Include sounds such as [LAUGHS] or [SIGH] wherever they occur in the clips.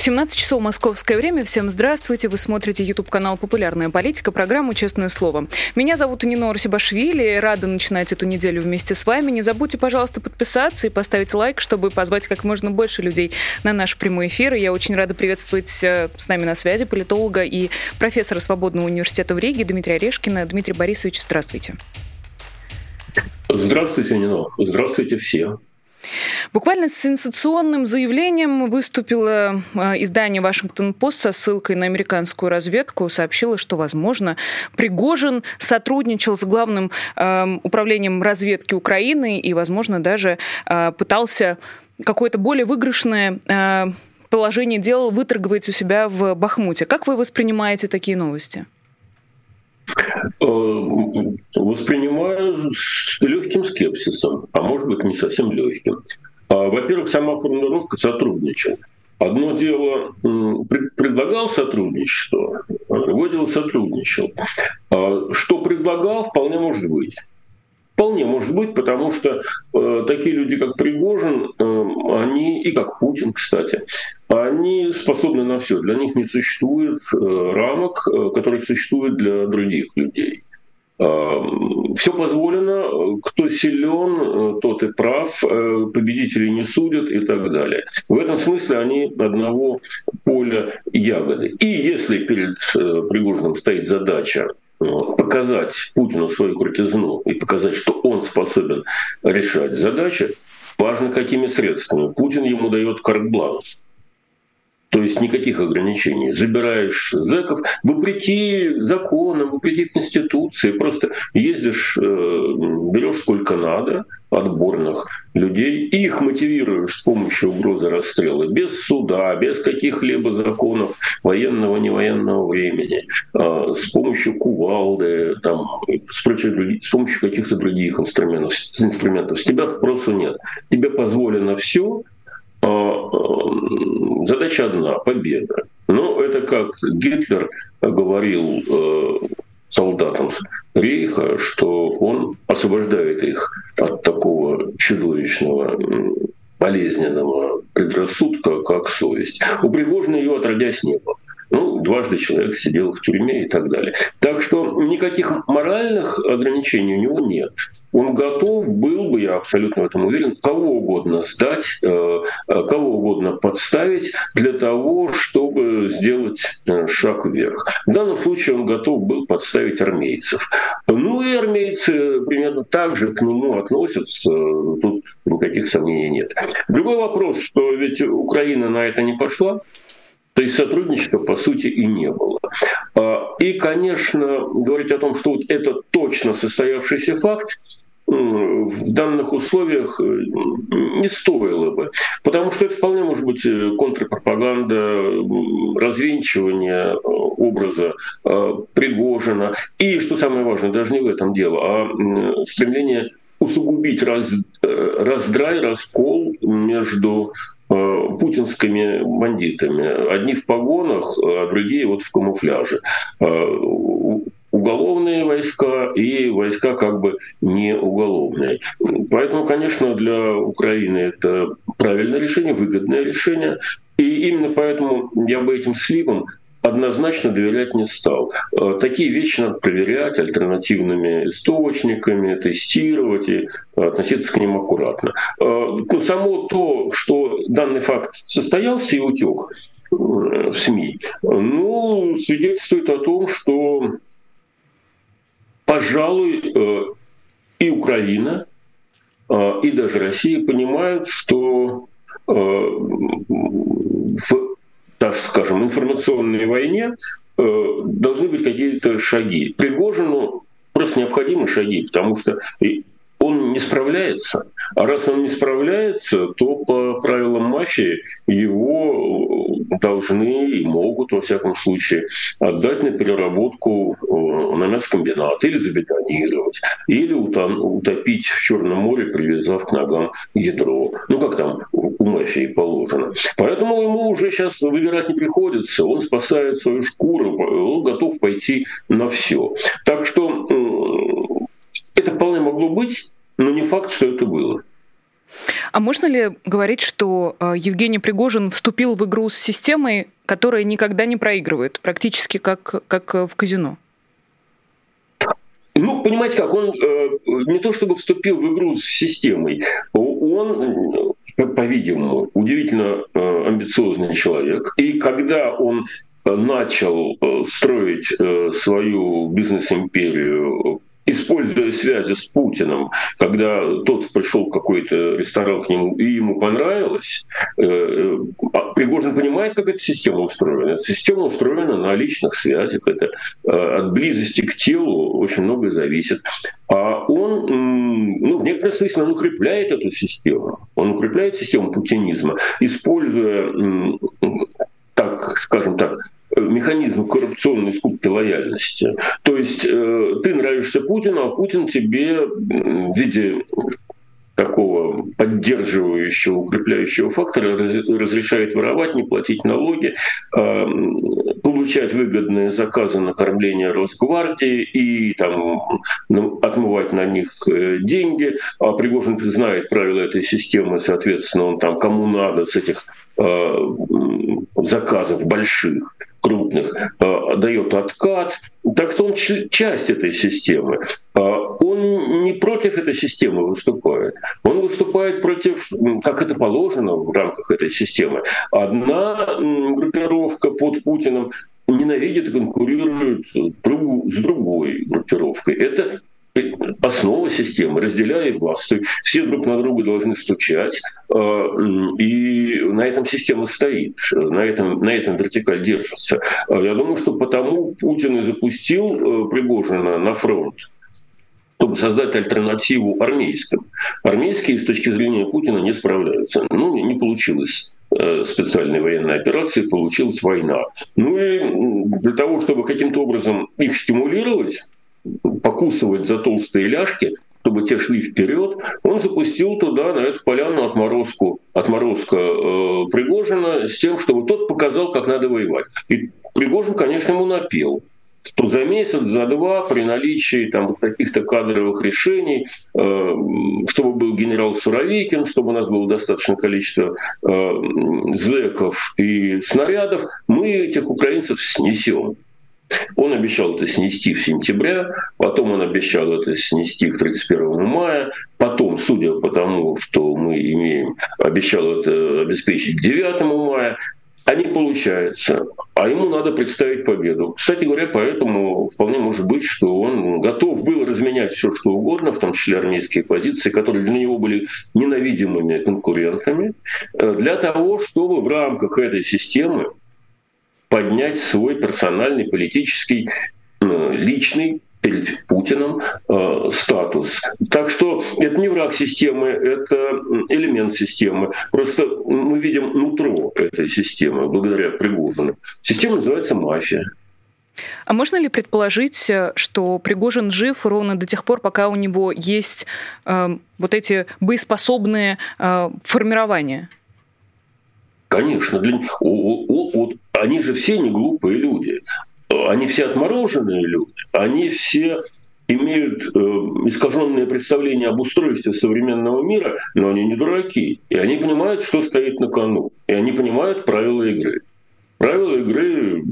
17 часов московское время. Всем здравствуйте. Вы смотрите YouTube-канал «Популярная политика», программу «Честное слово». Меня зовут Нина Арсибашвили. Рада начинать эту неделю вместе с вами. Не забудьте, пожалуйста, подписаться и поставить лайк, чтобы позвать как можно больше людей на наш прямой эфир. И я очень рада приветствовать э, с нами на связи политолога и профессора Свободного университета в Риге Дмитрия Орешкина. Дмитрий Борисович, здравствуйте. Здравствуйте, Нина. Здравствуйте все. Буквально с сенсационным заявлением выступило э, издание «Вашингтон-Пост» со ссылкой на американскую разведку, сообщило, что, возможно, Пригожин сотрудничал с главным э, управлением разведки Украины и, возможно, даже э, пытался какое-то более выигрышное положение дел выторговать у себя в Бахмуте. Как вы воспринимаете такие новости? Воспринимаю с легким скепсисом, а может быть не совсем легким. А, во-первых, сама формулировка сотрудничал. Одно дело предлагал сотрудничество, а другое дело сотрудничал. А, что предлагал, вполне может быть. Вполне может быть, потому что э, такие люди, как Пригожин, э, они, и как Путин, кстати, они способны на все. Для них не существует э, рамок, э, которые существуют для других людей. Все позволено, кто силен, э, тот и прав, э, победители не судят и так далее. В этом смысле они одного поля ягоды. И если перед э, Пригожиным стоит задача показать Путину свою крутизну и показать, что он способен решать задачи, важно какими средствами. Путин ему дает карт-бланш. То есть никаких ограничений. Забираешь зэков, вопреки законам, вопреки Конституции, просто ездишь, э, берешь сколько надо, отборных людей, и их мотивируешь с помощью угрозы расстрела, без суда, без каких-либо законов военного, невоенного времени, а, с помощью кувалды, там, с, прочих, с помощью каких-то других инструментов, инструментов. С тебя спросу нет. Тебе позволено все, задача одна — победа. Но это как Гитлер говорил э, солдатам Рейха, что он освобождает их от такого чудовищного болезненного предрассудка, как совесть. У Пригожина ее отродясь не было. Ну, дважды человек сидел в тюрьме и так далее. Так что никаких моральных ограничений у него нет. Он готов был бы, я абсолютно в этом уверен, кого угодно сдать, э, э, кого угодно подставить для того, чтобы сделать э, шаг вверх. В данном случае он готов был подставить армейцев. Ну и армейцы примерно так же к нему относятся. Тут никаких сомнений нет. Другой вопрос, что ведь Украина на это не пошла. То есть сотрудничества, по сути, и не было. А, и, конечно, говорить о том, что вот это точно состоявшийся факт, в данных условиях э, не стоило бы. Потому что это вполне может быть э, контрпропаганда, развенчивание э, образа Пригожина. И, что самое важное, даже не в этом дело, а стремление усугубить раз, раздрай, раскол между путинскими бандитами. Одни в погонах, а другие вот в камуфляже. Э, уголовные войска и войска как бы не уголовные. Поэтому, конечно, для Украины это правильное решение, выгодное решение. И именно поэтому я бы этим сливом однозначно доверять не стал. Э, такие вещи надо проверять альтернативными источниками, тестировать и относиться к ним аккуратно. Э, ну, само то, что данный факт состоялся и утек э, в СМИ, ну, свидетельствует о том, что, пожалуй, и Украина, и даже Россия понимают, что в так скажем, информационной войне э, должны быть какие-то шаги. Пригожину просто необходимы шаги, потому что не справляется. А раз он не справляется, то по правилам мафии его должны и могут, во всяком случае, отдать на переработку на мясокомбинат или забетонировать, или утопить в Черном море, привязав к ногам ядро. Ну, как там у мафии положено. Поэтому ему уже сейчас выбирать не приходится. Он спасает свою шкуру, он готов пойти на все. Так что это вполне могло быть, но не факт, что это было. А можно ли говорить, что э, Евгений Пригожин вступил в игру с системой, которая никогда не проигрывает, практически как, как в казино? Ну, понимаете как, он э, не то чтобы вступил в игру с системой, он, по-видимому, удивительно э, амбициозный человек. И когда он начал строить свою бизнес-империю используя связи с Путиным, когда тот пришел в какой-то ресторан к нему и ему понравилось, э, э, а Пригожин понимает, как эта система устроена. Эта система устроена на личных связях, это э, от близости к телу очень многое зависит. А он, ну, в некотором смысле, он укрепляет эту систему. Он укрепляет систему путинизма, используя, так, скажем так, механизм коррупционной скупки лояльности. То есть э, ты нравишься Путину, а Путин тебе в виде такого поддерживающего, укрепляющего фактора разрешает воровать, не платить налоги, э, получать выгодные заказы на кормление Росгвардии и там, отмывать на них э, деньги. А Пригожин знает правила этой системы, соответственно, он там кому надо с этих заказов больших крупных э, дает откат. Так что он часть этой системы. Э, он не против этой системы выступает. Он выступает против, как это положено в рамках этой системы. Одна группировка под Путиным ненавидит конкурирует с другой группировкой. Это основа системы, разделяет власть. Все друг на друга должны стучать, э, и на этом система стоит, на этом, на этом вертикаль держится. Э, я думаю, что потому Путин и запустил э, Пригожина на фронт, чтобы создать альтернативу армейским. Армейские с точки зрения Путина не справляются. Ну, не получилось специальной военной операции, получилась война. Ну и для того, чтобы каким-то образом их стимулировать, покусывать за толстые ляжки, чтобы те шли вперед, он запустил туда, на эту поляну отморозку, отморозка э, Пригожина с тем, чтобы тот показал, как надо воевать. И Пригожин, конечно, ему напел что за месяц, за два при наличии там каких-то кадровых решений, э, чтобы был генерал Суровикин, чтобы у нас было достаточное количество э, зэков и снарядов, мы этих украинцев снесем. Он обещал это снести в сентябре, потом он обещал это снести к 31 мая, потом, судя по тому, что мы имеем, обещал это обеспечить к 9 мая, а не получается. А ему надо представить победу. Кстати говоря, поэтому вполне может быть, что он готов был разменять все, что угодно, в том числе армейские позиции, которые для него были ненавидимыми конкурентами, э, для того, чтобы в рамках этой системы поднять свой персональный, политический, э, личный перед Путиным э, статус. Так что это не враг системы, это элемент системы. Просто мы видим нутро этой системы благодаря Пригожину. Система называется мафия. А можно ли предположить, э, что Пригожин жив ровно до тех пор, пока у него есть э, вот эти боеспособные э, формирования? Конечно. Для... Вот они же все не глупые люди. Они все отмороженные люди. Они все имеют э, искаженное представление об устройстве современного мира, но они не дураки. И они понимают, что стоит на кону. И они понимают правила игры. Правила игры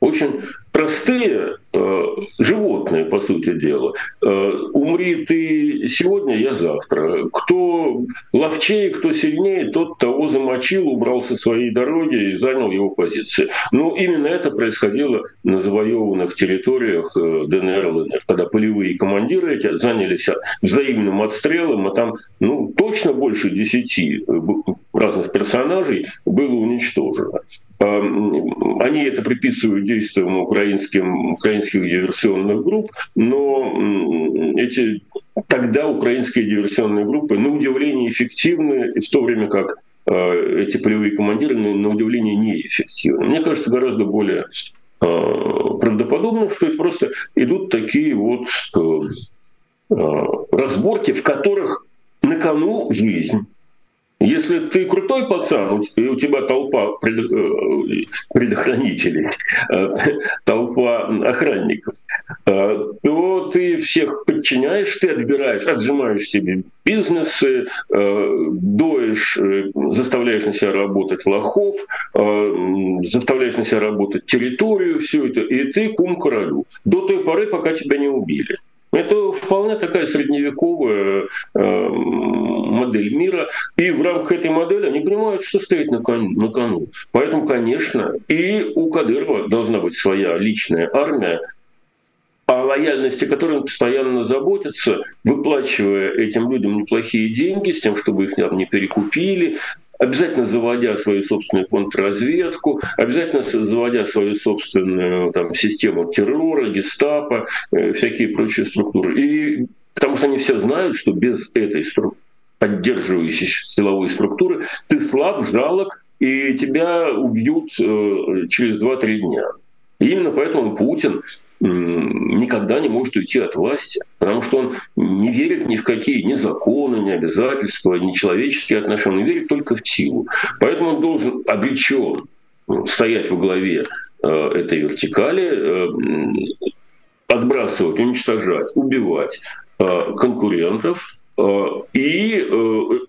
очень простые э, животные, по сути дела. Э, умри ты сегодня, я завтра. Кто ловчее, кто сильнее, тот того замочил, убрал со своей дороги и занял его позиции. Но именно это происходило на завоеванных территориях э, ДНР, ЛНР, когда полевые командиры эти занялись взаимным отстрелом, а там ну, точно больше десяти э, разных персонажей было уничтожено. Эм, они это приписывают действиям украинским, украинских диверсионных групп, но эти тогда украинские диверсионные группы, на удивление, эффективны, в то время как эти полевые командиры, на удивление, неэффективны. Мне кажется, гораздо более правдоподобно, что это просто идут такие вот разборки, в которых на кону жизнь. Если ты крутой пацан, и у тебя толпа э, предохранителей, э, толпа охранников, э, то ты всех подчиняешь, ты отбираешь, отжимаешь себе бизнесы, доешь, заставляешь на себя работать лохов, заставляешь на себя работать территорию, все это, и ты кум королю. До той поры, пока тебя не убили. Это вполне такая средневековая э, модель мира. И в рамках этой модели они понимают, что стоит на кону. На кону. Поэтому, конечно, и у Кадырова должна быть своя личная армия, о лояльности которой он постоянно заботится, выплачивая этим людям неплохие деньги, с тем, чтобы их не перекупили, обязательно заводя свою собственную контрразведку, обязательно заводя свою собственную там, систему террора, гестапо, э, всякие прочие структуры. И потому что они все знают, что без этой структуры, поддерживающей силовой структуры, ты слаб, жалок, и тебя убьют э, через 2-3 дня. И именно поэтому Путин никогда не может уйти от власти, потому что он не верит ни в какие ни законы, ни обязательства, ни человеческие отношения, он верит только в силу. Поэтому он должен обречен стоять во главе э, этой вертикали, э, отбрасывать, уничтожать, убивать э, конкурентов, и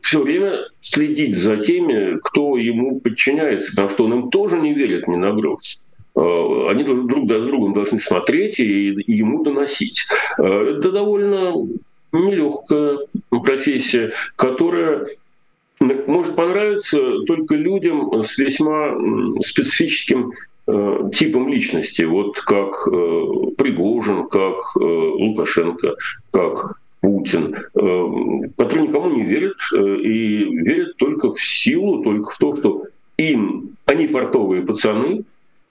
все время следить за теми, кто ему подчиняется, потому что он им тоже не верит ни на грош. Э, они друг за другом должны смотреть и, ему доносить. Э, это довольно нелегкая профессия, которая может понравиться только людям с весьма специфическим э, типом личности, вот как Пригожин, как Лукашенко, как Путин, которые никому не верят и верят только в силу, только в то, что им, они фартовые пацаны,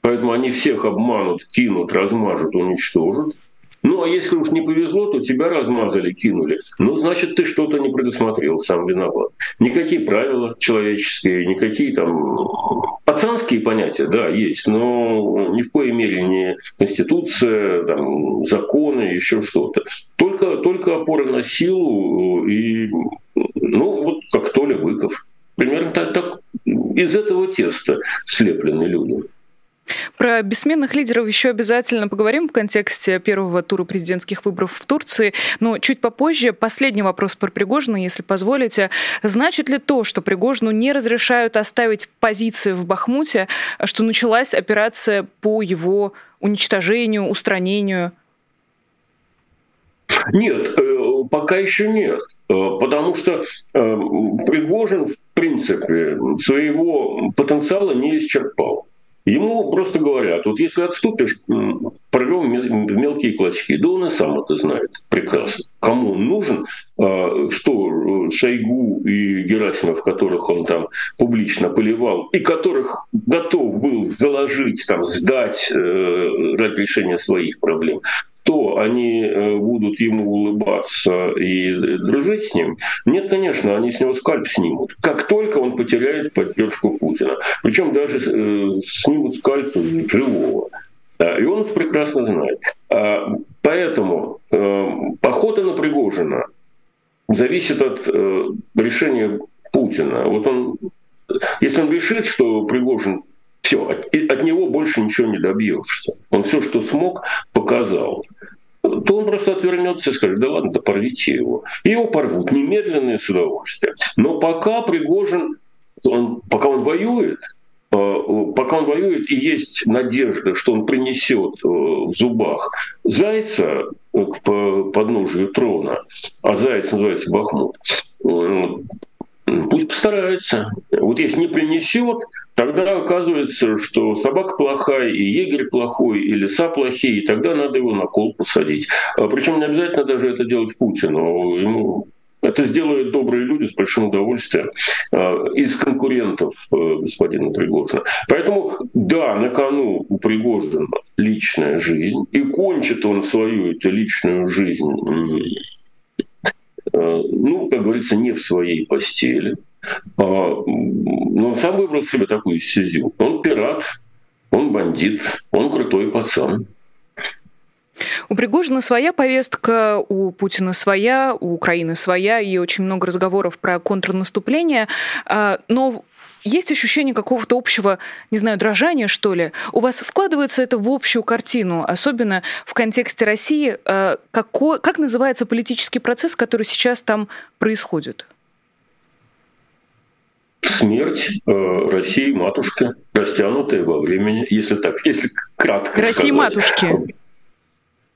Поэтому они всех обманут, кинут, размажут, уничтожат. Ну, а если уж не повезло, то тебя размазали, кинули. Ну, значит, ты что-то не предусмотрел, сам виноват. Никакие правила человеческие, никакие там пацанские понятия, да, есть, но ни в коей мере не конституция, там, законы, еще что-то. Только, только опора на силу и, ну, вот как Толя Быков. Примерно так, так из этого теста слеплены люди. Про бессменных лидеров еще обязательно поговорим в контексте первого тура президентских выборов в Турции, но чуть попозже. Последний вопрос про Пригожина, если позволите. Значит ли то, что Пригожину не разрешают оставить позиции в Бахмуте, что началась операция по его уничтожению, устранению? Нет, э, пока еще нет. Э, потому что э, Пригожин, в принципе, своего потенциала не исчерпал. Ему просто говорят, вот если отступишь, порвем мелкие клочки. Да он и сам это знает прекрасно. Кому он нужен, а, что Шойгу и Герасимов, которых он там публично поливал, и которых готов был заложить, там, сдать э, ради решения своих проблем, то они э, будут ему улыбаться и дружить с ним. Нет, конечно, они с него скальп снимут. Как только он потеряет поддержку Путина. Причем даже э, снимут скальп живого. И он это прекрасно знает. А, поэтому э, похода на Пригожина зависит от решения Путина. Вот он, если он решит, что Пригожин все, от, от него больше ничего не добьешься. Он все, что смог, показал то он просто отвернется и скажет, да ладно, да порвите его. И его порвут немедленно и с удовольствием. Но пока Пригожин, он, пока он воюет, э, пока он воюет, и есть надежда, что он принесет э, в зубах зайца к подножию трона, а заяц называется Бахмут, Пусть постарается. Вот если не принесет, тогда оказывается, что собака плохая, и егерь плохой, и леса плохие, и тогда надо его на кол посадить. А Причем не обязательно даже это делать Путину. Ему это сделают добрые люди с большим удовольствием а, из конкурентов э, господина Пригожина. Поэтому, да, на кону у Пригожина личная жизнь, и кончит он свою эту личную жизнь ну, как говорится, не в своей постели. Но он сам выбрал себе такую стезю. Он пират, он бандит, он крутой пацан. У Пригожина своя повестка, у Путина своя, у Украины своя, и очень много разговоров про контрнаступление. А, но есть ощущение какого-то общего, не знаю, дрожания, что ли? У вас складывается это в общую картину, особенно в контексте России. А, Какой, как называется политический процесс, который сейчас там происходит? смерть э, России матушки, растянутая во времени, если так, если кратко России сказать. матушки.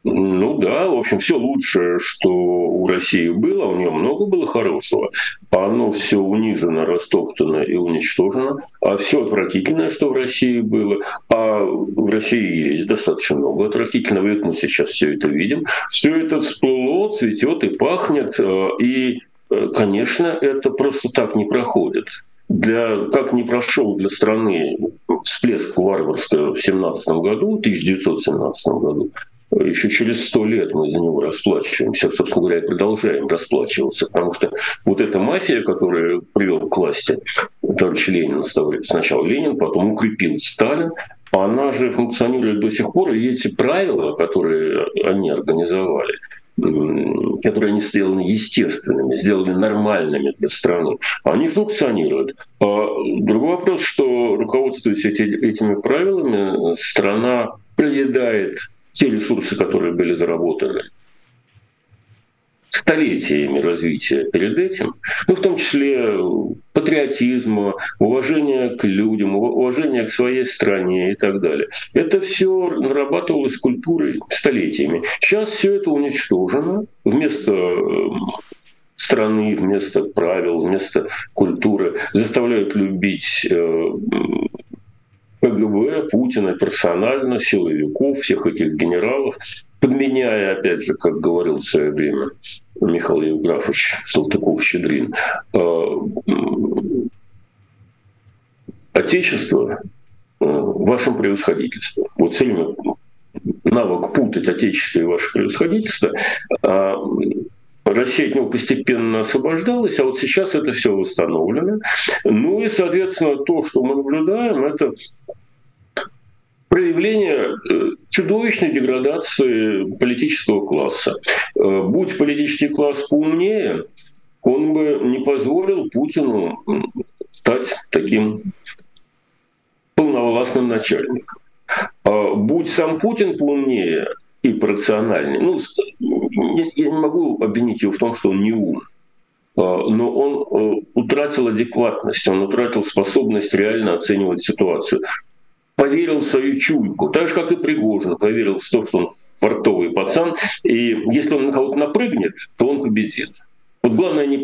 Ну да, в общем, все лучшее, что у России было, у нее много было хорошего, оно все унижено, растоптано и уничтожено, а все отвратительное, что в России было, а в России есть достаточно много отвратительного, и мы сейчас все это видим, все это всплыло, цветет и пахнет, э, и, э, конечно, это просто так не проходит. Для, как не прошел для страны всплеск варварства в 17 году, 1917 году, еще через сто лет мы за него расплачиваемся, собственно говоря, и продолжаем расплачиваться, потому что вот эта мафия, которая привел к власти товарищ Ленин, сначала Ленин, потом укрепил Сталин, она же функционирует до сих пор, и эти правила, которые они организовали, которые они сделаны естественными, сделаны нормальными для страны, они функционируют. А другой вопрос, что руководствуясь эти, этими правилами, страна проедает те ресурсы, которые были заработаны столетиями развития перед этим, ну, в том числе патриотизма, уважения к людям, уважения к своей стране и так далее. Это все нарабатывалось культурой столетиями. Сейчас все это уничтожено. Вместо эм, страны, вместо правил, вместо культуры заставляют любить э, КГБ, Путина персонально, силовиков, всех этих генералов, подменяя, опять же, как говорил в свое время Михаил Евграфович Салтыков-Щедрин, э, Отечество э, вашим превосходительством. Вот все навык путать Отечество и ваше превосходительство, а Россия от него постепенно освобождалась, а вот сейчас это все восстановлено. Ну и, соответственно, то, что мы наблюдаем, это проявление э, чудовищной деградации политического класса. Э, будь политический класс поумнее, он бы не позволил Путину стать таким полновластным начальником. А будь сам Путин поумнее и профессиональнее, ну, я не могу обвинить его в том, что он не ум, а, но он э, утратил адекватность, он утратил способность реально оценивать ситуацию поверил в свою чуйку, так же, как и Пригожин поверил в то, что он фартовый пацан, и если он на кого-то напрыгнет, то он победит. Вот главное не,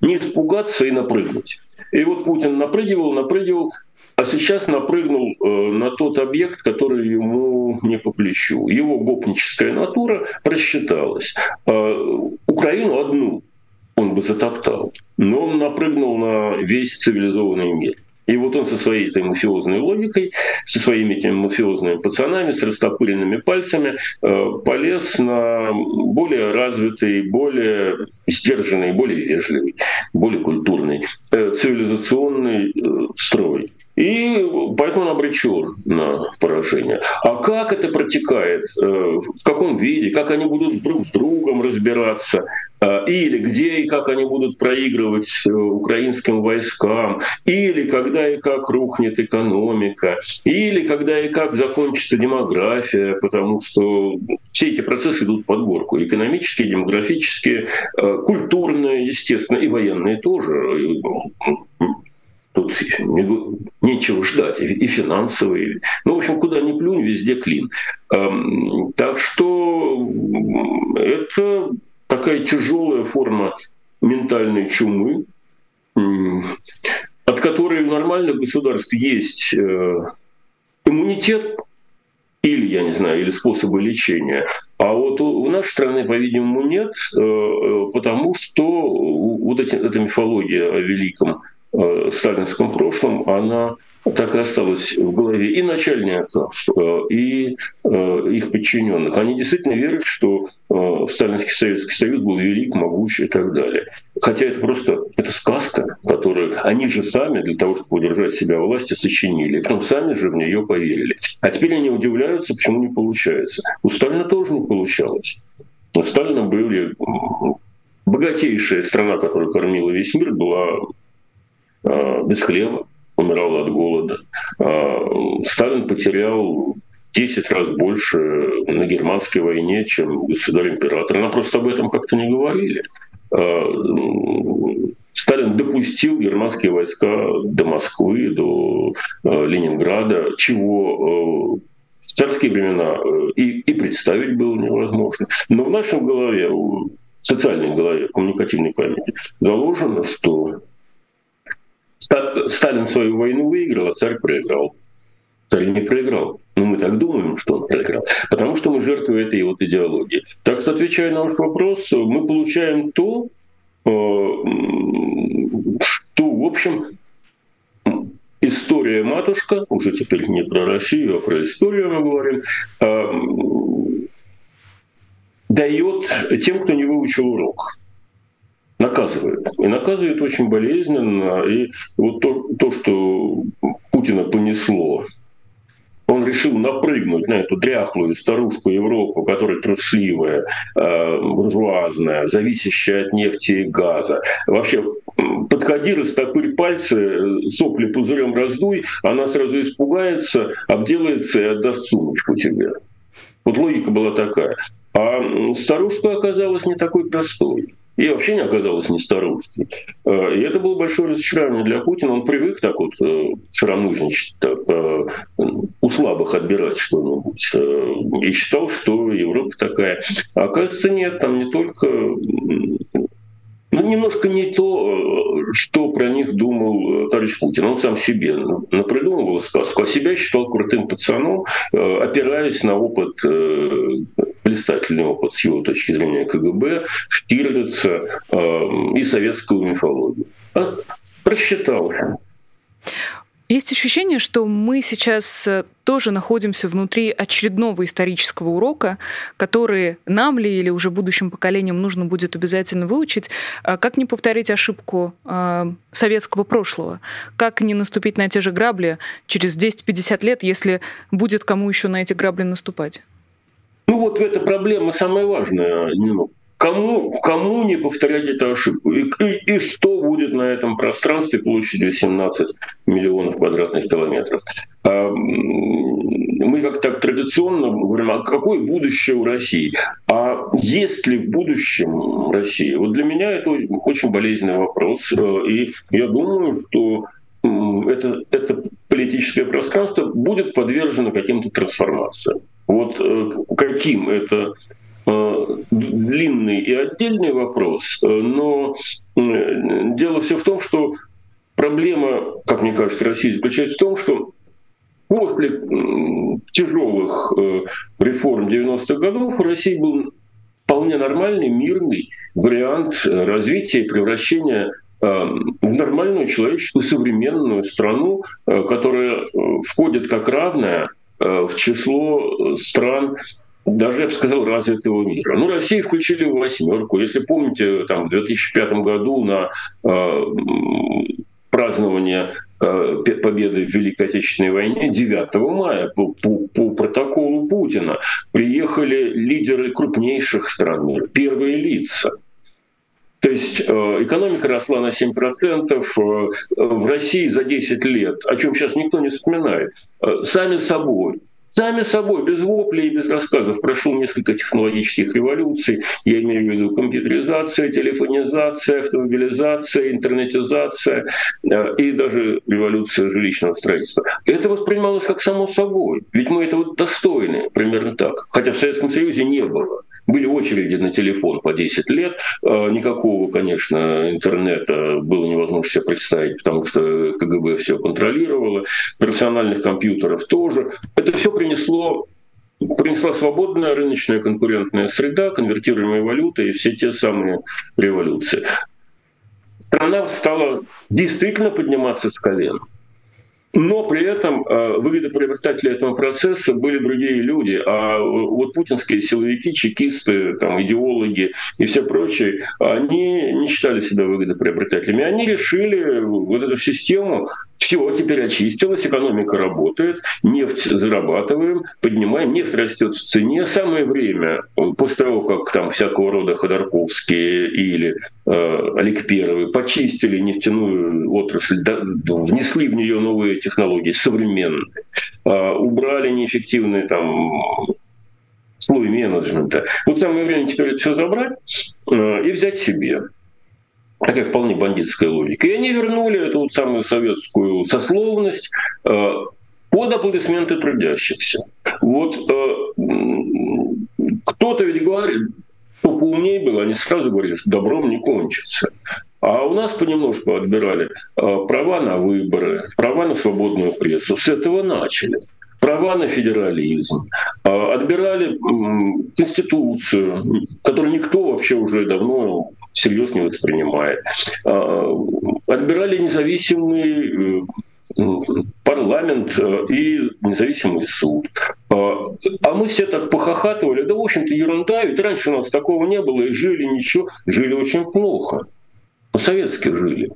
не испугаться и напрыгнуть. И вот Путин напрыгивал, напрыгивал, а сейчас напрыгнул э, на тот объект, который ему не по плечу. Его гопническая натура просчиталась. Э, Украину одну он бы затоптал, но он напрыгнул на весь цивилизованный мир. И вот он со своей этой мафиозной логикой, со своими этими мафиозными пацанами, с растопыренными пальцами э, полез на более развитый, более сдержанный, более вежливый, более культурный, э, цивилизационный э, строй. И поэтому он обречен на поражение. А как это протекает, э, в каком виде, как они будут друг с другом разбираться, э, или где и как они будут проигрывать э, украинским войскам, или когда и как рухнет экономика, или когда и как закончится демография, потому что все эти процессы идут под горку. Экономические, демографические, культурные, естественно, и военные тоже Тут нечего ждать, и финансовые. Ну, в общем, куда ни плюнь, везде клин. Эм, так что это такая тяжелая форма ментальной чумы, от которой в нормальных государствах есть э, иммунитет или, я не знаю, или способы лечения. А вот у, нашей страны, по-видимому, нет, э, э, потому что вот эти, эта мифология о великом Э, сталинском прошлом, она так и осталось в голове и начальников, э, и э, их подчиненных. Они действительно верят, что э, Сталинский Советский Союз был велик, могучий и так далее. Хотя это просто это сказка, которую они же сами для того, чтобы удержать себя у власти, сочинили. Потом сами же в нее поверили. А теперь они удивляются, почему не получается. У Сталина тоже не получалось. У Сталина были богатейшая страна, которая кормила весь мир, была без хлеба умирал от голода. А, Сталин потерял 10 раз больше на германской войне, чем государь-император. Она просто об этом как-то не говорили. А, Сталин допустил германские войска до Москвы, до Ленинграда, чего в царские времена и, и представить было невозможно. Но в нашем голове, в социальной голове, коммуникативной памяти заложено, что Сталин свою войну выиграл, а царь проиграл. Царь не проиграл. Но мы так думаем, что он проиграл. Потому что мы жертвы этой вот идеологии. Так что, отвечая на ваш вопрос, мы получаем то, э, что, в общем, история матушка, уже теперь не про Россию, а про историю мы говорим, э, дает тем, кто не выучил урок наказывает. И наказывает очень болезненно. И вот то, то что Путина понесло, он решил напрыгнуть на эту дряхлую старушку Европу, которая трусливая, э, зависящая от нефти и газа. Вообще, подходи, растопырь пальцы, сопли пузырем раздуй, она сразу испугается, обделается и отдаст сумочку тебе. Вот логика была такая. А старушка оказалась не такой простой и вообще не оказалась не старушкой. Э, и это было большое разочарование для Путина. Он привык так вот э, шаромыжничать, так, э, у слабых отбирать что-нибудь. И считал, что Европа такая. А оказывается, нет, там не только ну, немножко не то, что про них думал товарищ Путин. Он сам себе напридумывал сказку, а себя считал крутым пацаном, опираясь на опыт блистательный опыт с его точки зрения КГБ, Штирлица э, и советскую мифологию. А просчитался. Есть ощущение, что мы сейчас э, тоже находимся внутри очередного исторического урока, который нам ли или уже будущим поколениям нужно будет обязательно выучить. А как не повторить ошибку э, советского прошлого? Как не наступить на те же грабли через 10-50 лет, если будет кому еще на эти грабли наступать? Ну вот эта проблема самая важная. Ну, кому, кому не повторять эту ошибку? И, и, и что будет на этом пространстве площадью 17 миллионов квадратных километров? А, мы как так традиционно говорим, а какое будущее у России? А есть ли в будущем Россия? Вот для меня это очень болезненный вопрос. И я думаю, что это, это политическое пространство будет подвержено каким-то трансформациям. Вот э, каким это э, длинный и отдельный вопрос, э, но дело все в том, что проблема, как мне кажется, России заключается в том, что после тяжелых реформ 90-х годов у России был вполне нормальный, мирный вариант развития и превращения в нормальную человеческую современную страну, которая входит как равная в число стран даже, я бы сказал, развитого мира. Ну, Россию включили в восьмерку. Если помните, там, в 2005 году на э, празднование э, победы в Великой Отечественной войне 9 мая по, по, по протоколу Путина приехали лидеры крупнейших стран мира, первые лица. То есть э, экономика росла на 7%, э, в России за 10 лет, о чем сейчас никто не вспоминает, э, сами собой Сами собой, без воплей и без рассказов, прошло несколько технологических революций. Я имею в виду компьютеризация, телефонизация, автомобилизация, интернетизация и даже революция жилищного строительства. Это воспринималось как само собой. Ведь мы этого достойны, примерно так. Хотя в Советском Союзе не было. Были очереди на телефон по 10 лет. А, никакого, конечно, интернета было невозможно себе представить, потому что КГБ все контролировало. Персональных компьютеров тоже. Это все принесло принесла свободная рыночная конкурентная среда, конвертируемая валюта и все те самые революции. Страна стала действительно подниматься с колен. Но при этом э, выгодоприобретатели этого процесса были другие люди. А вот путинские силовики, чекисты, там, идеологи и все прочие, они не считали себя выгодоприобретателями. Они решили вот эту систему все, теперь очистилось, экономика работает, нефть зарабатываем, поднимаем, нефть растет в цене. Самое время, после того, как там всякого рода Ходорковские или э, Олег Первый почистили нефтяную отрасль, да, внесли в нее новые технологии, современные, э, убрали неэффективные там слой менеджмента. Вот самое время теперь это все забрать э, и взять себе такая вполне бандитская логика. И они вернули эту вот самую советскую сословность э, под аплодисменты трудящихся. Вот э, кто-то ведь говорит, кто поумнее был, они сразу говорили, что добром не кончится. А у нас понемножку отбирали э, права на выборы, права на свободную прессу. С этого начали права на федерализм, отбирали Конституцию, которую никто вообще уже давно всерьез не воспринимает. А, отбирали независимый э, парламент э, и независимый суд. А, а мы все так похохатывали, да, в общем-то, ерунда, ведь раньше у нас такого не было, и жили ничего, жили очень плохо. Советские жили.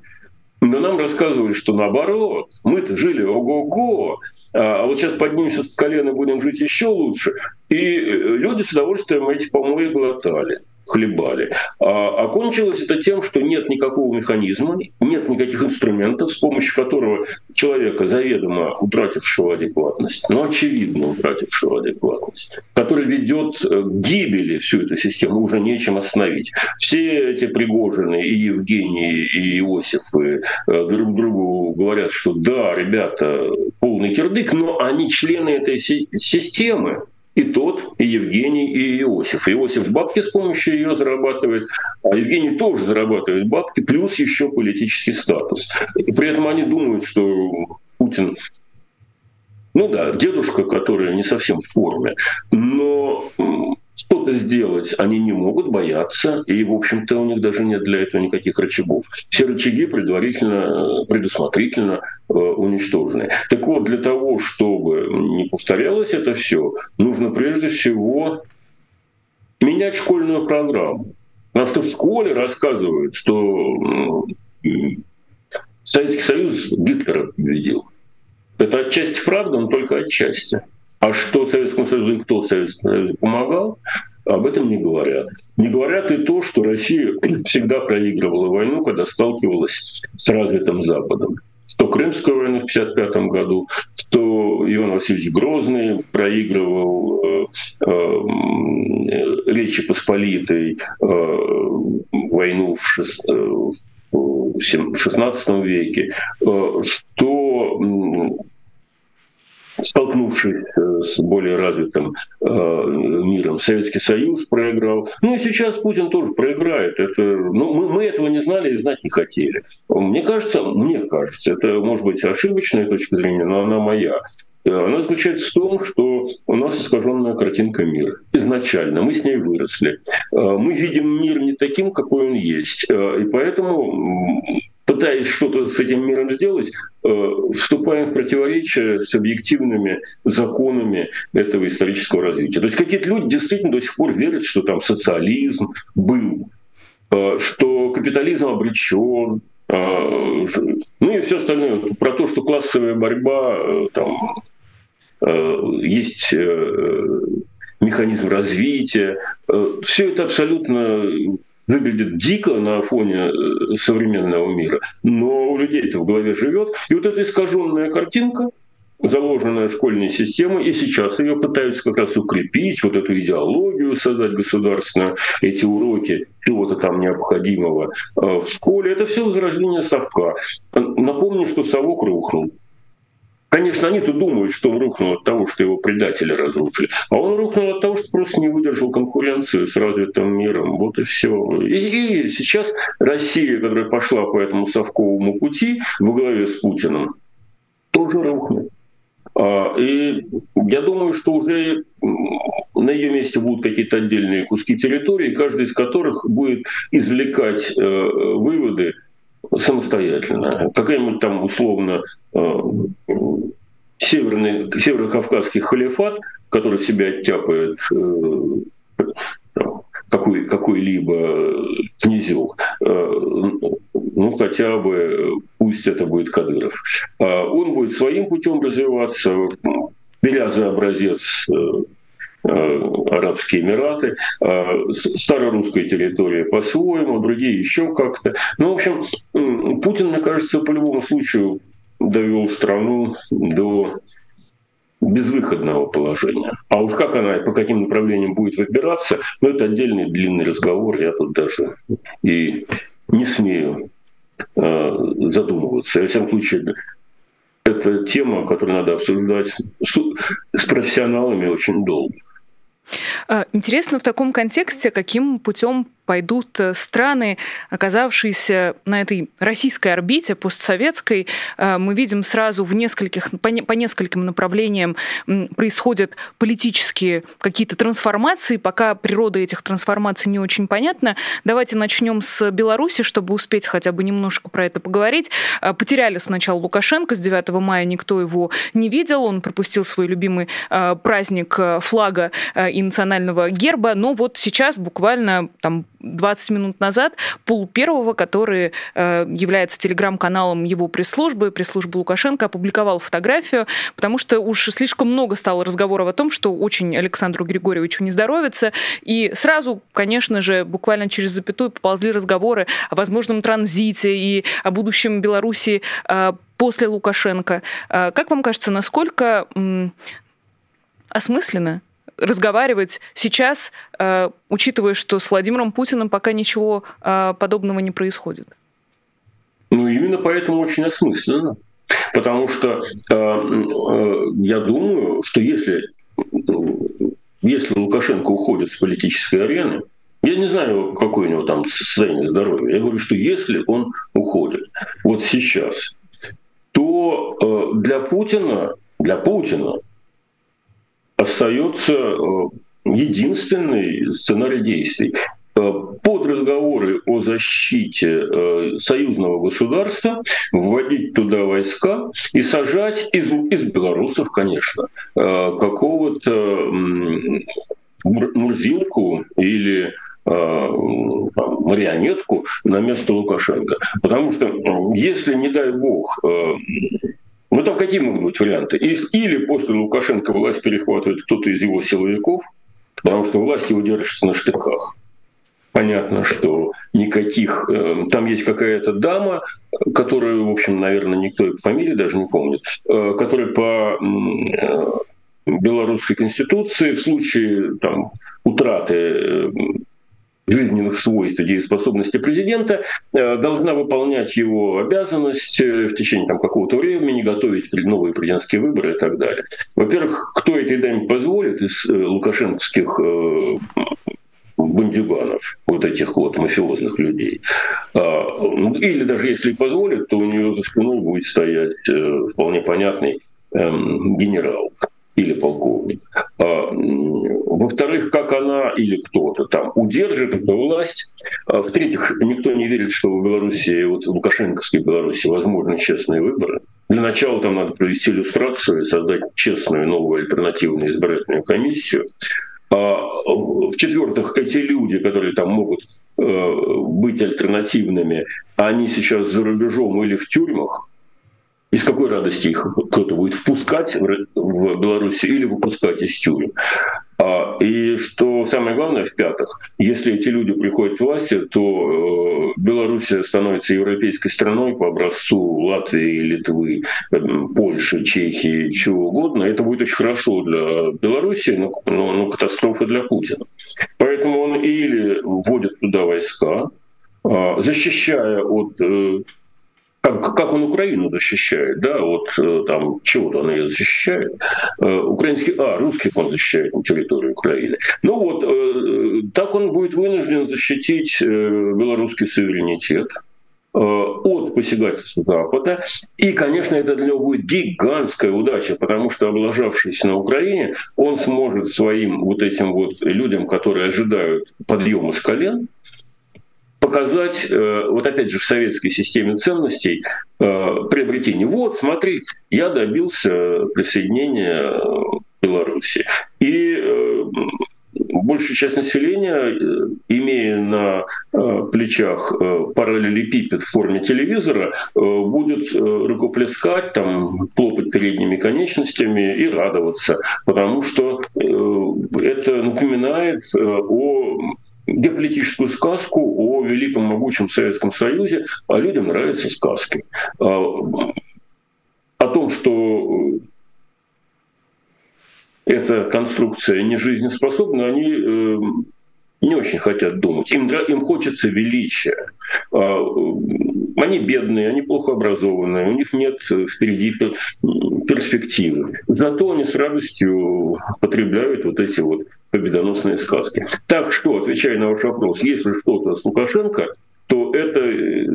Но нам рассказывали, что наоборот, мы-то жили ого-го, а вот сейчас поднимемся с колена, будем жить еще лучше. И э, люди с удовольствием эти помои глотали хлебали. А окончилось это тем, что нет никакого механизма, нет никаких инструментов, с помощью которого человека, заведомо утратившего адекватность, но очевидно утратившего адекватность, который ведет к гибели всю эту систему, уже нечем остановить. Все эти Пригожины и Евгении, и Иосифы э, друг другу говорят, что да, ребята, полный кирдык, но они члены этой системы и тот, и Евгений, и Иосиф. Иосиф бабки с помощью ее зарабатывает, а Евгений тоже зарабатывает бабки, плюс еще политический статус. И при этом они думают, что Путин ну да, дедушка, который не совсем в форме, но что-то сделать они не могут, бояться, и, в общем-то, у них даже нет для этого никаких рычагов. Все рычаги предварительно, предусмотрительно э, уничтожены. Так вот, для того, чтобы не повторялось это все, нужно прежде всего менять школьную программу. Потому что в школе рассказывают, что Советский Союз Гитлера победил. Это отчасти правда, но только отчасти. А что Советскому Союзу и кто Советскому Союзу помогал, об этом не говорят. Не говорят и то, что Россия [CLEARS THROAT] всегда проигрывала войну, когда сталкивалась с развитым Западом. Что Крымскую войну в 1955 году, что Иван Васильевич Грозный проигрывал э, э, Речи Посполитой э, войну в, шест, э, в 16 веке, э, что столкнувшись э, с более развитым э, миром, Советский Союз проиграл. Ну и сейчас Путин тоже проиграет. Это, ну, мы, мы этого не знали и знать не хотели. Мне кажется, мне кажется, это может быть ошибочная точка зрения, но она моя. Она заключается в том, что у нас искаженная картинка мира. Изначально мы с ней выросли. Э, мы видим мир не таким, какой он есть. И поэтому пытаясь что-то с этим миром сделать, э, вступаем в противоречие с объективными законами этого исторического развития. То есть какие-то люди действительно до сих пор верят, что там социализм был, э, что капитализм обречен, э, ну и все остальное. Про то, что классовая борьба, там, есть механизм развития. Все это абсолютно выглядит дико на фоне э, современного мира, но у людей это в голове живет. И вот эта искаженная картинка, заложенная школьной системой, и сейчас ее пытаются как раз укрепить, вот эту идеологию создать государственную, эти уроки чего-то там необходимого э, в школе. Это все возрождение совка. Напомню, что совок рухнул. Конечно, они-то думают, что он рухнул от того, что его предатели разрушили. А он рухнул от того, что просто не выдержал конкуренцию с развитым миром. Вот и все. И, и сейчас Россия, которая пошла по этому совковому пути во главе с Путиным, тоже рухнет. А, и я думаю, что уже на ее месте будут какие-то отдельные куски территории, каждый из которых будет извлекать э, выводы самостоятельно. Какая-нибудь там условно э, северный, северокавказский халифат, который себя оттяпает какой, какой-либо князек, ну хотя бы пусть это будет Кадыров. А он будет своим путем развиваться, беря за образец Арабские Эмираты, старорусская территория по-своему, другие еще как-то. Ну, в общем, Путин, мне кажется, по любому случаю довел страну до безвыходного положения. А уж как она по каким направлениям будет выбираться, ну, это отдельный длинный разговор, я тут даже и не смею э, задумываться. Во всяком случае, это тема, которую надо обсуждать с, с профессионалами очень долго. А, интересно в таком контексте, каким путем пойдут э, страны, оказавшиеся на этой российской орбите, постсоветской. Э, мы видим сразу в нескольких, по, не, по нескольким направлениям происходят политические какие-то трансформации. Пока природа этих трансформаций не очень понятна. Давайте начнем с Беларуси, чтобы успеть хотя бы немножко про это поговорить. Э, потеряли сначала Лукашенко, с 9 мая никто его не видел, он пропустил свой любимый праздник флага и национального герба, но вот сейчас буквально там 20 минут назад Пул Первого, который э, является телеграм-каналом его пресс-службы, пресс-службы Лукашенко, опубликовал фотографию, потому что уж слишком много стало разговоров о том, что очень Александру Григорьевичу не здоровится. И сразу, конечно же, буквально через запятую поползли разговоры о возможном транзите и о будущем Беларуси э, после Лукашенко. Э, как вам кажется, насколько осмысленно разговаривать сейчас, э, учитывая, что с Владимиром Путиным пока ничего э, подобного не происходит? Ну, именно поэтому очень осмысленно. Потому что э, я думаю, что если, если Лукашенко уходит с политической арены, я не знаю, какое у него там состояние здоровья. Я говорю, что если он уходит вот сейчас, то для Путина, для Путина остается э, единственный сценарий действий. Э, под разговоры о защите э, союзного государства вводить туда войска и сажать из, из белорусов, конечно, какого-то Мурзилку или марионетку на место Лукашенко. Потому что если, не дай бог, ну там какие могут быть варианты? Или после Лукашенко власть перехватывает кто-то из его силовиков, потому что власть его держится на штыках. Понятно, что никаких... Э, там есть какая-то дама, которую, в общем, наверное, никто и по фамилии даже не помнит, э, которая по э, белорусской конституции в случае там, утраты жизненных свойств и дееспособности президента, э, должна выполнять его обязанность э, в течение там, какого-то времени, готовить новые президентские выборы и так далее. Во-первых, кто этой даме позволит из э, лукашенковских бандюганов, вот этих вот мафиозных людей. А, или даже если позволит, то у нее за спиной будет стоять вполне понятный эм, генерал или полковник. А, во-вторых, как она или кто-то там удержит эту власть. А, в-третьих, никто не верит, что в Беларуси, вот в Лукашенковской Беларуси возможны честные выборы. Для начала там надо провести иллюстрацию и создать честную новую альтернативную избирательную комиссию. А, в-четвертых, эти люди, которые там могут э, быть альтернативными, они сейчас за рубежом или в тюрьмах, из какой радости их кто-то будет впускать в Беларусь или выпускать из тюрем. А, и что самое главное, в-пятых, если эти люди приходят к власти, то э, Белоруссия становится европейской страной по образцу Латвии, Литвы, э, Польши, Чехии, чего угодно. Это будет очень хорошо для Беларуси, но, но, но катастрофа для Путина. Поэтому он или вводит туда войска, а, защищая от э, как, как он Украину защищает, да, вот э, там чего-то он ее защищает. Э, украинский, а, русских он защищает на территории Украины. Ну вот, э, так он будет вынужден защитить белорусский суверенитет от посягательства Запада. И, конечно, это для него будет гигантская удача, потому что, облажавшись на Украине, он сможет своим вот этим вот людям, которые ожидают подъема с колен, показать, вот опять же, в советской системе ценностей приобретение. Вот, смотрите, я добился присоединения Беларуси. И большая часть населения, имея на плечах параллелепипед в форме телевизора, будет рукоплескать, там, хлопать передними конечностями и радоваться, потому что это напоминает о геополитическую сказку о великом могучем Советском Союзе, а людям нравятся сказки. А, о том, что эта конструкция не жизнеспособна, они э, не очень хотят думать. Им, им хочется величия. Они бедные, они плохо образованные, у них нет впереди перспективы. Зато они с радостью потребляют вот эти вот победоносные сказки. Так что, отвечая на ваш вопрос, если что-то с Лукашенко, то это э,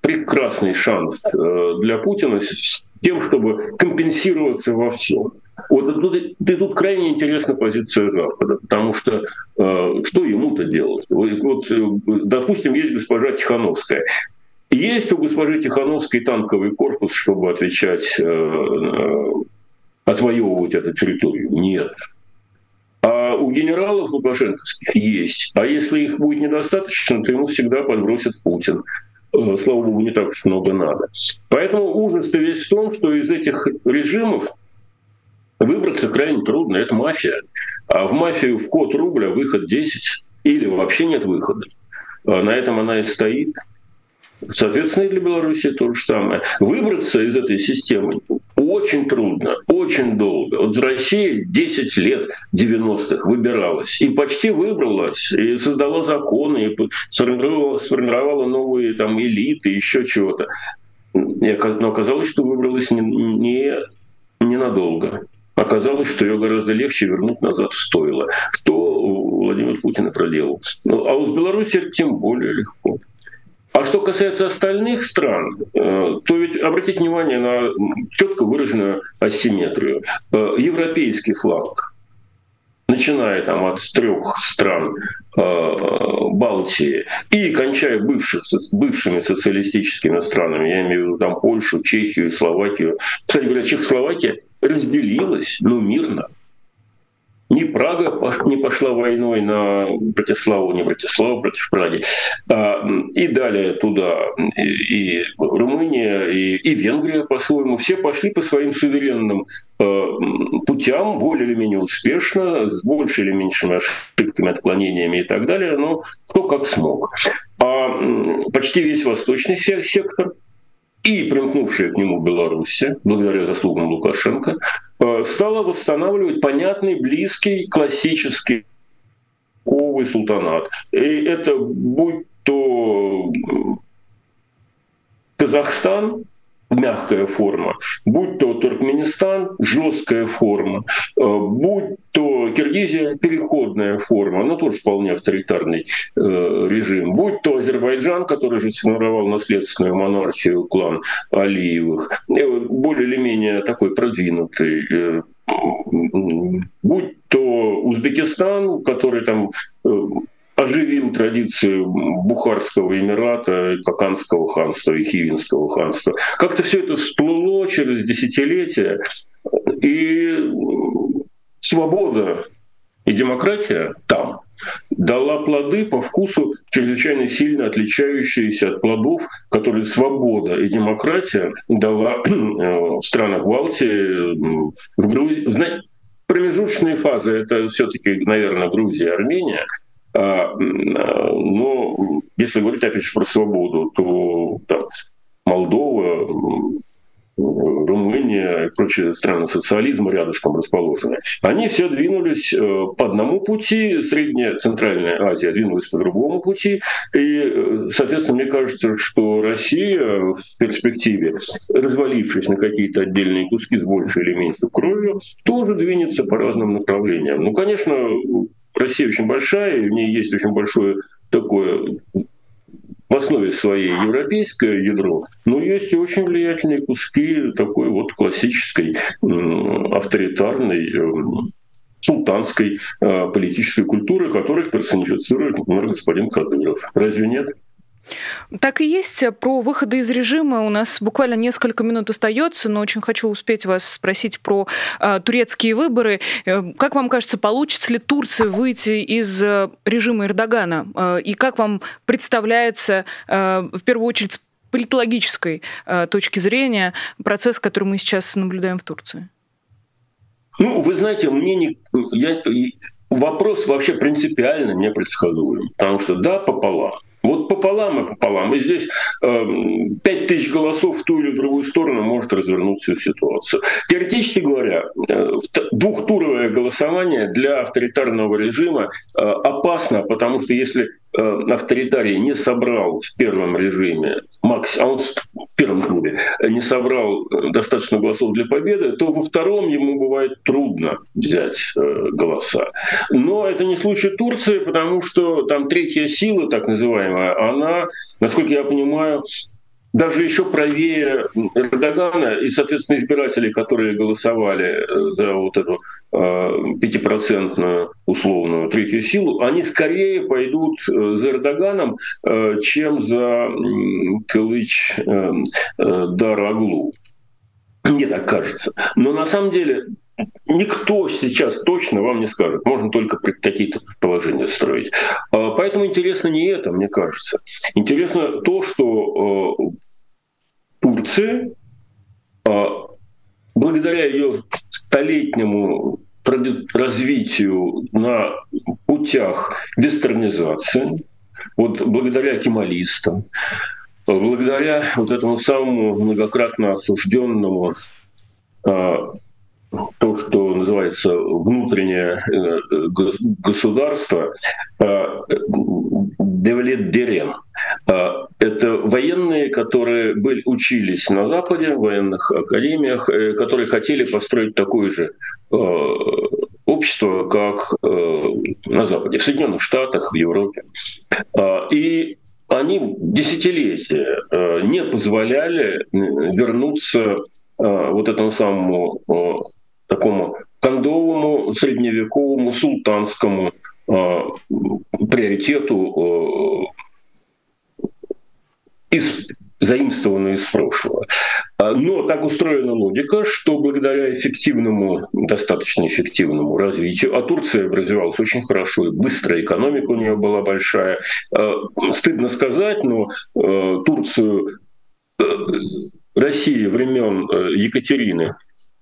прекрасный шанс э, для Путина с тем, чтобы компенсироваться во всем. Вот тут, и тут крайне интересна позиция Запада, потому что э, что ему-то делать? Вот, вот, допустим, есть госпожа Тихановская. Есть у госпожи Тихановской танковый корпус, чтобы отвечать, э, отвоевывать эту территорию? Нет. А у генералов лукашенковских есть. А если их будет недостаточно, то ему всегда подбросит Путин. Э, слава богу, не так уж много надо. Поэтому ужас-то весь в том, что из этих режимов выбраться крайне трудно. Это мафия. А в мафию в код рубля выход 10 или вообще нет выхода. А на этом она и стоит. Соответственно, и для Беларуси то же самое. Выбраться из этой системы очень трудно, очень долго. Вот Россия 10 лет 90-х выбиралась и почти выбралась, и создала законы, и сформировала, сформировала новые там элиты, еще чего-то. Но оказалось, что выбралась не, не, ненадолго. Оказалось, что ее гораздо легче вернуть назад стоило. Что Владимир Путин и проделал. Ну, а у Беларуси тем более легко. А что касается остальных стран, э, то ведь обратите внимание на четко выраженную асимметрию. Э, европейский флаг, начиная там от трех стран э, Балтии и кончая бывших, бывшими социалистическими странами, я имею в виду там Польшу, Чехию, Словакию. Кстати говоря, Чехословакия разделилась, но мирно – ни Прага не пошла войной на Братиславу, не Братиславу против Праги. А, и далее туда и, Румыния, и, и Венгрия по-своему. Все пошли по своим суверенным э, путям, более или менее успешно, с большей или меньшими ошибками, отклонениями и так далее, но кто как смог. А почти весь восточный сектор и примкнувшая к нему Беларусь, благодаря заслугам Лукашенко, Э, стала восстанавливать понятный, близкий, классический ковый султанат. И это будь то Казахстан, мягкая форма, будь то Туркменистан, жесткая форма, э, будь то Киргизия, переходная форма, но тоже вполне авторитарный э, режим, будь то Азербайджан, который же сформировал наследственную монархию, клан Алиевых, э, более или менее такой продвинутый э, будь то Узбекистан, который там э, оживил традицию Бухарского Эмирата, Каканского ханства и Хивинского ханства. Как-то все это всплыло через десятилетия, и свобода и демократия там дала плоды по вкусу чрезвычайно сильно отличающиеся от плодов, которые свобода и демократия дала э, в странах Балтии, в Грузии. Промежуточные фазы — это все таки наверное, Грузия Армения — но если говорить, опять же, про свободу, то да, Молдова, Румыния и прочие страны социализма рядышком расположены, они все двинулись э, по одному пути, Средняя Центральная Азия двинулась по другому пути, и, э, соответственно, мне кажется, что Россия в перспективе, развалившись на какие-то отдельные куски с большей или меньшей кровью, тоже двинется по разным направлениям. Ну, конечно, Россия очень большая, и в ней есть очень большое такое в основе своей европейское ядро, но есть и очень влиятельные куски такой вот классической авторитарной э, султанской э, политической культуры, которых персонифицирует, например, господин Кадыров. Разве нет? Так и есть. Про выходы из режима у нас буквально несколько минут остается, но очень хочу успеть вас спросить про э, турецкие выборы. Э, как вам кажется, получится ли Турция выйти из э, режима Эрдогана? Э, и как вам представляется, э, в первую очередь, с политологической э, точки зрения процесс, который мы сейчас наблюдаем в Турции? Ну, вы знаете, мне не, я, вопрос вообще принципиально непредсказуем, потому что да, пополам. Вот пополам и пополам. И здесь э, 5 тысяч голосов в ту или другую сторону может развернуть всю ситуацию. Теоретически говоря, э, двухтуровое голосование для авторитарного режима э, опасно, потому что если авторитарий не собрал в первом режиме, Макс, а он в первом туре не собрал э, достаточно голосов для победы, то во втором ему бывает трудно взять э, голоса. Но это не случай Турции, потому что там третья сила, так называемая, она, насколько я понимаю, даже еще правее Эрдогана и, соответственно, избирателей, которые голосовали э, за вот эту э, пятипроцентную условную третью силу, они скорее пойдут э, за Эрдоганом, чем за Кылыч Дараглу. Мне так кажется. Но на самом деле никто сейчас точно вам не скажет. Можно только какие-то предположения строить. А, поэтому интересно не это, мне кажется. Интересно то, что а, Турция, а, благодаря ее столетнему развитию на путях вестернизации, вот благодаря кемалистам, благодаря вот этому самому многократно осужденному то, что называется внутреннее э, государство, э, Девлет Дерем. Э, это военные, которые были, учились на Западе, в военных академиях, которые хотели построить такое же общество, как на Западе, в Соединенных Штатах, в Европе. И они десятилетия не позволяли вернуться вот этому самому такому кондовому средневековому султанскому э, приоритету э, из заимствованную из прошлого. А, но так устроена логика, что благодаря эффективному, достаточно эффективному развитию, а Турция развивалась очень хорошо и быстро, экономика у нее была большая. Э, стыдно сказать, но э, Турцию э, России времен Екатерины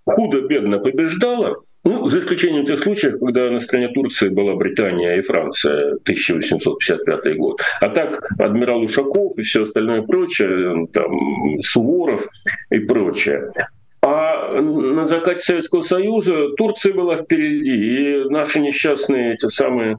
худо-бедно побеждала, ну, за исключением тех случаев, когда на стороне Турции была Британия и Франция, 1855 год. А так адмирал Ушаков и все остальное прочее, там, Суворов и прочее. А на закате Советского Союза Турция была впереди, и наши несчастные эти самые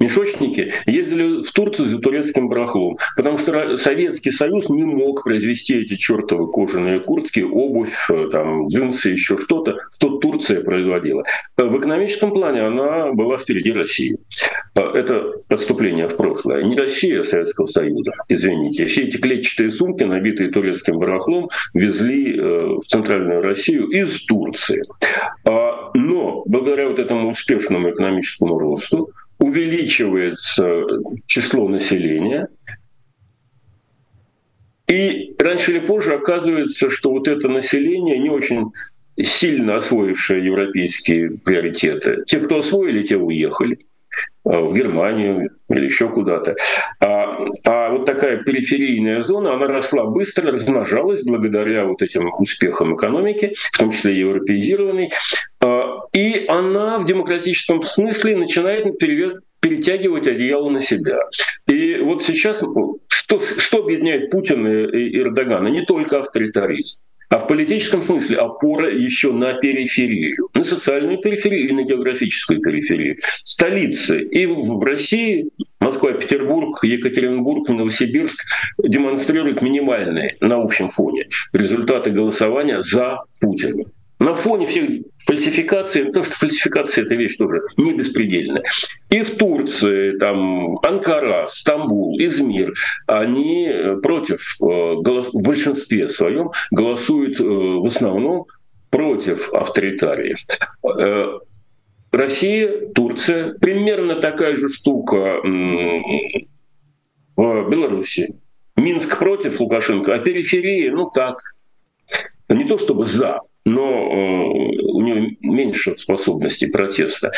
мешочники ездили в Турцию за турецким барахлом, потому что Советский Союз не мог произвести эти чертовы кожаные куртки, обувь, э, там, джинсы, еще что-то, что Турция производила. Э, в экономическом плане она была впереди России. Э, это отступление в прошлое. Не Россия, а Советского Союза, извините. Все эти клетчатые сумки, набитые турецким барахлом, везли в Центральную Россию из Турции. А, но благодаря вот этому успешному экономическому росту увеличивается число населения, и раньше или позже оказывается, что вот это население не очень сильно освоившее европейские приоритеты. Те, кто освоили, те уехали а, в Германию или еще куда-то. А, а вот такая периферийная зона, она росла быстро, размножалась благодаря вот этим успехам экономики, в том числе европеизированной. И она в демократическом смысле начинает перетягивать одеяло на себя. И вот сейчас что, что объединяет Путина и Эрдогана? Не только авторитаризм. А в политическом смысле опора еще на периферию, на социальную периферию и на географическую периферию. Столицы и в России, Москва, Петербург, Екатеринбург, Новосибирск демонстрируют минимальные на общем фоне результаты голосования за Путина на фоне всех фальсификаций, потому что фальсификация это вещь тоже не беспредельная. И в Турции, там, Анкара, Стамбул, Измир, они против, э, в большинстве своем голосуют э, в основном против авторитариев. Э, Россия, Турция, примерно такая же штука в Беларуси. Минск против Лукашенко, а периферии, ну так, не то чтобы за, но э, у него меньше способностей протеста.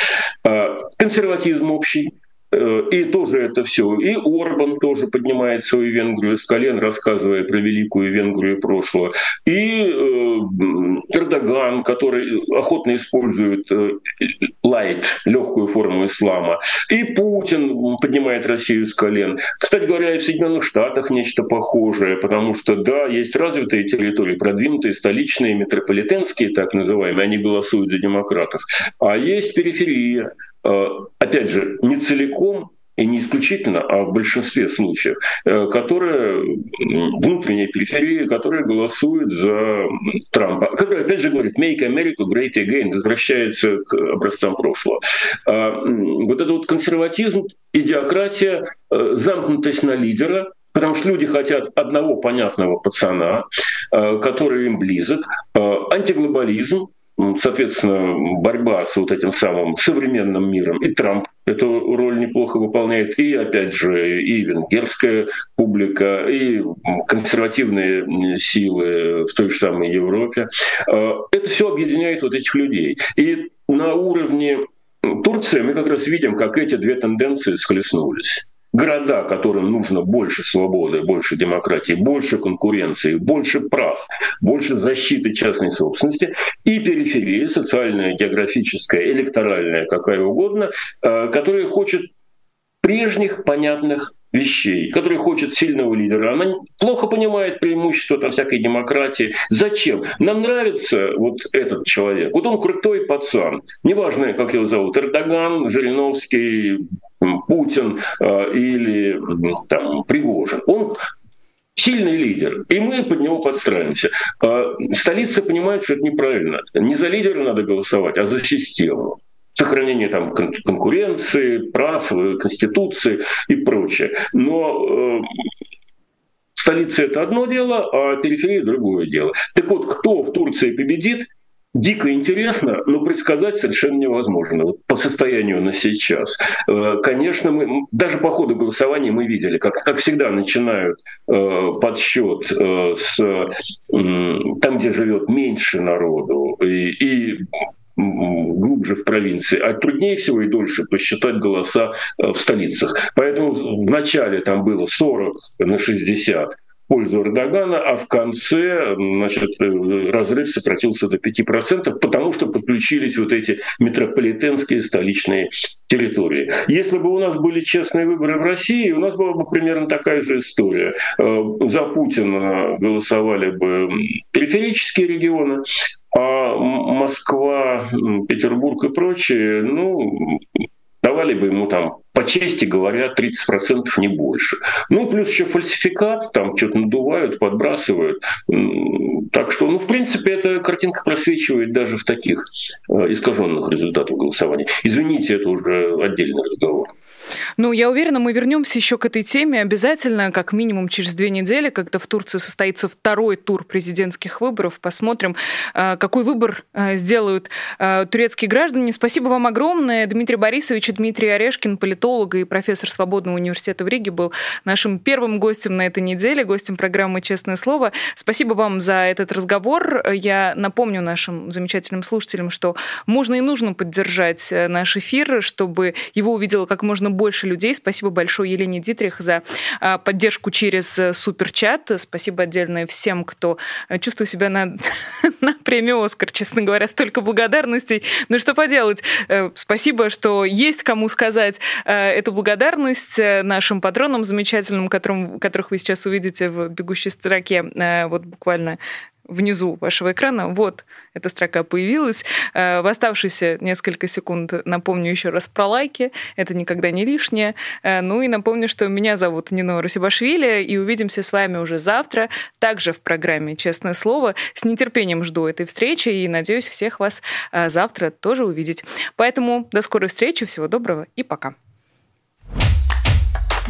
А консерватизм общий, Э, и тоже это все. И Орбан тоже поднимает свою Венгрию с колен, рассказывая про великую Венгрию прошлого. И э, Эрдоган, который охотно использует лайт, легкую форму ислама. И Путин поднимает Россию с колен. Кстати говоря, и в Соединенных Штатах нечто похожее, потому что, да, есть развитые территории, продвинутые, столичные, метрополитенские, так называемые, они голосуют за демократов. А есть периферия, Э, опять же, не целиком и не исключительно, а в большинстве случаев, э, которые внутренняя периферия, которая голосует за Трампа, который опять же говорит «Make America Great Again», возвращается к образцам прошлого. А, вот это вот консерватизм, идиократия, э, замкнутость на лидера, Потому что люди хотят одного понятного пацана, который им близок, антиглобализм, соответственно, борьба с вот этим самым современным миром. И Трамп эту роль неплохо выполняет, и, опять же, и венгерская публика, и консервативные силы в той же самой Европе. А, это все объединяет вот этих людей. И на уровне Турции мы как раз видим, как эти две тенденции схлестнулись города, которым нужно больше свободы, больше демократии, больше конкуренции, больше прав, больше защиты частной собственности, и периферия, социальная, географическая, электоральная, какая угодно, э, которая хочет прежних понятных вещей, которая хочет сильного лидера. Она плохо понимает преимущества там, всякой демократии. Зачем? Нам нравится вот этот человек. Вот он крутой пацан. Неважно, как его зовут. Эрдоган, Жириновский, Путин э, или там, Пригожин. Он сильный лидер, и мы под него подстраиваемся. Э, столица понимает, что это неправильно. Не за лидера надо голосовать, а за систему сохранение там конкуренции, прав, э, конституции и прочее. Но э, столица это одно дело, а периферия другое дело. Так вот, кто в Турции победит, дико интересно, но предсказать совершенно невозможно вот по состоянию на сейчас. Э, конечно, мы даже по ходу голосования мы видели, как, как всегда начинают э, подсчет э, с э, там, где живет меньше народу, и, и глубже в провинции, а труднее всего и дольше посчитать голоса э, в столицах. Поэтому в начале там было 40 на 60 пользу Эрдогана, а в конце значит, э, разрыв сократился до 5%, потому что подключились вот эти метрополитенские столичные территории. Если бы у нас были честные выборы в России, у нас была бы примерно такая же история. Э, за Путина голосовали бы периферические регионы, а Москва, Петербург и прочие, ну, давали бы ему там, по чести говоря, 30% не больше. Ну, плюс еще фальсификат, там что-то надувают, подбрасывают. Так что, ну, в принципе, эта картинка просвечивает даже в таких э, искаженных результатах голосования. Извините, это уже отдельный разговор. Ну, я уверена, мы вернемся еще к этой теме обязательно, как минимум через две недели, когда в Турции состоится второй тур президентских выборов. Посмотрим, э, какой выбор э, сделают турецкие граждане. Спасибо вам огромное. Дмитрий Борисович и Дмитрий Орешкин, политолог и профессор Свободного университета в Риге, был нашим первым гостем на этой неделе, гостем программы «Честное слово». Спасибо вам за этот разговор. Я напомню нашим замечательным слушателям, что можно и нужно поддержать наш эфир, чтобы его увидело как можно больше людей. Спасибо большое Елене Дитрих за а, поддержку через э, суперчат. Спасибо отдельное всем, кто э, чувствует себя на, [LAUGHS] на премию «Оскар», честно говоря. Столько благодарностей. Ну что поделать. Э, спасибо, что есть кому сказать эту благодарность нашим патронам замечательным, которым, которых вы сейчас увидите в бегущей строке вот буквально внизу вашего экрана. Вот эта строка появилась. Э, в оставшиеся несколько секунд напомню еще раз про лайки. Это никогда не лишнее. Э, ну и напомню, что меня зовут Нина Расибашвили, и увидимся с вами уже завтра, также в программе «Честное слово». С нетерпением жду этой встречи и надеюсь всех вас э, завтра тоже увидеть. Поэтому до скорой встречи, всего доброго и пока.